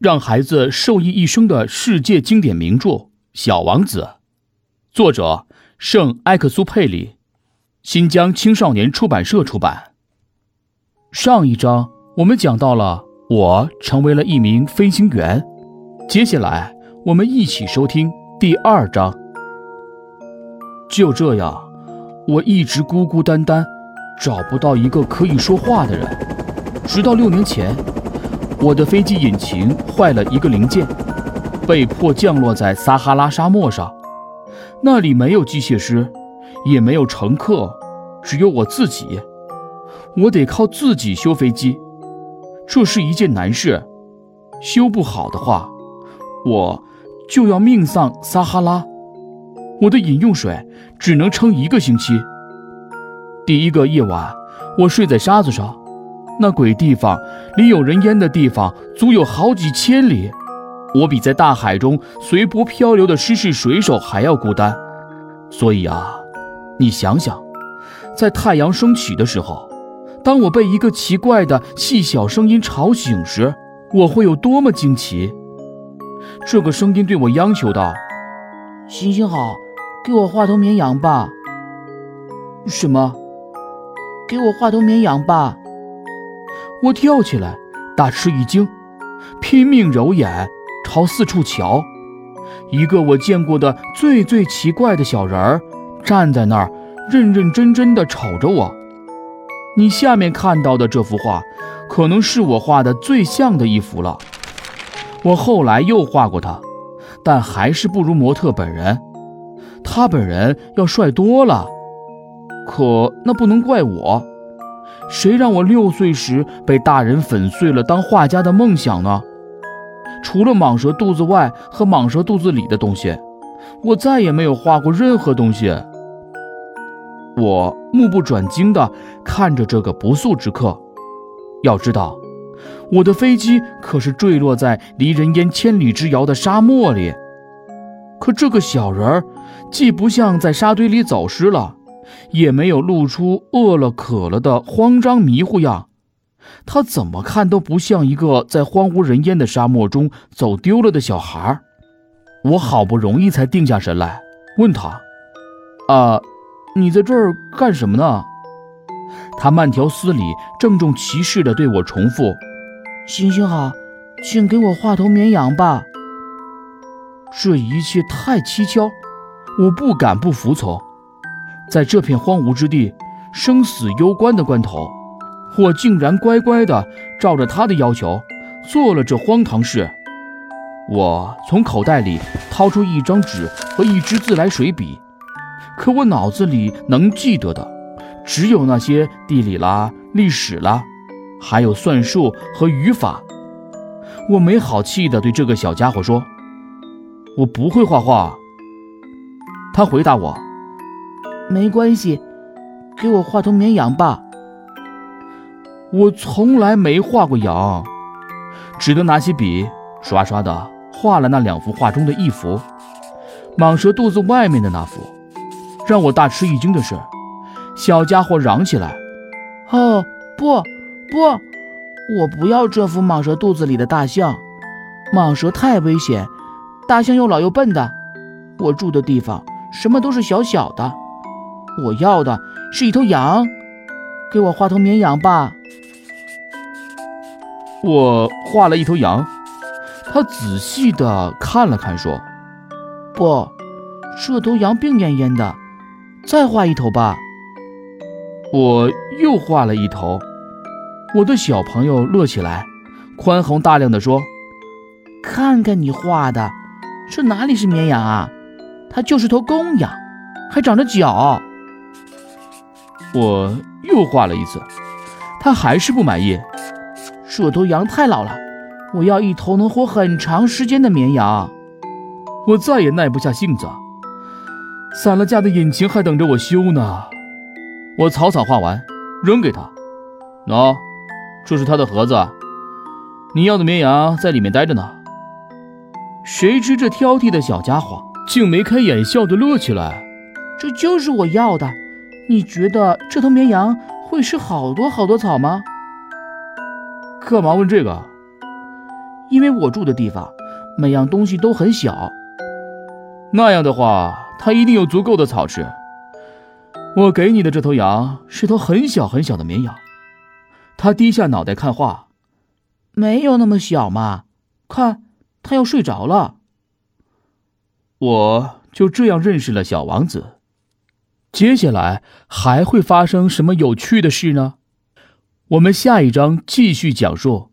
让孩子受益一生的世界经典名著《小王子》，作者圣埃克苏佩里，新疆青少年出版社出版。上一章我们讲到了我成为了一名飞行员，接下来我们一起收听第二章。就这样，我一直孤孤单单，找不到一个可以说话的人，直到六年前。我的飞机引擎坏了一个零件，被迫降落在撒哈拉沙漠上。那里没有机械师，也没有乘客，只有我自己。我得靠自己修飞机，这是一件难事。修不好的话，我就要命丧撒哈拉。我的饮用水只能撑一个星期。第一个夜晚，我睡在沙子上。那鬼地方，离有人烟的地方足有好几千里。我比在大海中随波漂流的失事水手还要孤单。所以啊，你想想，在太阳升起的时候，当我被一个奇怪的细小声音吵醒时，我会有多么惊奇。这个声音对我央求道：“行行好，给我画头绵羊吧。”“什么？”“给我画头绵羊吧。”我跳起来，大吃一惊，拼命揉眼，朝四处瞧。一个我见过的最最奇怪的小人儿站在那儿，认认真真地瞅着我。你下面看到的这幅画，可能是我画的最像的一幅了。我后来又画过他，但还是不如模特本人。他本人要帅多了。可那不能怪我。谁让我六岁时被大人粉碎了当画家的梦想呢？除了蟒蛇肚子外和蟒蛇肚子里的东西，我再也没有画过任何东西。我目不转睛地看着这个不速之客。要知道，我的飞机可是坠落在离人烟千里之遥的沙漠里。可这个小人儿，既不像在沙堆里走失了。也没有露出饿了渴了的慌张迷糊样，他怎么看都不像一个在荒无人烟的沙漠中走丢了的小孩。我好不容易才定下神来，问他：“啊，你在这儿干什么呢？”他慢条斯理、郑重其事地对我重复：“行行好，请给我画头绵羊吧。”这一切太蹊跷，我不敢不服从。在这片荒芜之地，生死攸关的关头，我竟然乖乖的照着他的要求做了这荒唐事。我从口袋里掏出一张纸和一支自来水笔，可我脑子里能记得的，只有那些地理啦、历史啦，还有算术和语法。我没好气的对这个小家伙说：“我不会画画。”他回答我。没关系，给我画头绵羊吧。我从来没画过羊，只得拿起笔刷刷的画了那两幅画中的一幅，蟒蛇肚子外面的那幅。让我大吃一惊的是，小家伙嚷起来：“哦，不，不，我不要这幅蟒蛇肚子里的大象，蟒蛇太危险，大象又老又笨的。我住的地方什么都是小小的。”我要的是一头羊，给我画头绵羊吧。我画了一头羊，他仔细的看了看，说：“不，这头羊病恹恹的，再画一头吧。”我又画了一头，我的小朋友乐起来，宽宏大量的说：“看看你画的，这哪里是绵羊啊？它就是头公羊，还长着角。”我又画了一次，他还是不满意。这头羊太老了，我要一头能活很长时间的绵羊。我再也耐不下性子，散了架的引擎还等着我修呢。我草草画完，扔给他。喏，这是他的盒子，你要的绵羊在里面待着呢。谁知这挑剔的小家伙竟眉开眼笑的乐起来。这就是我要的。你觉得这头绵羊会吃好多好多草吗？干嘛问这个？因为我住的地方每样东西都很小。那样的话，它一定有足够的草吃。我给你的这头羊是头很小很小的绵羊，它低下脑袋看画，没有那么小嘛，看，它要睡着了。我就这样认识了小王子。接下来还会发生什么有趣的事呢？我们下一章继续讲述。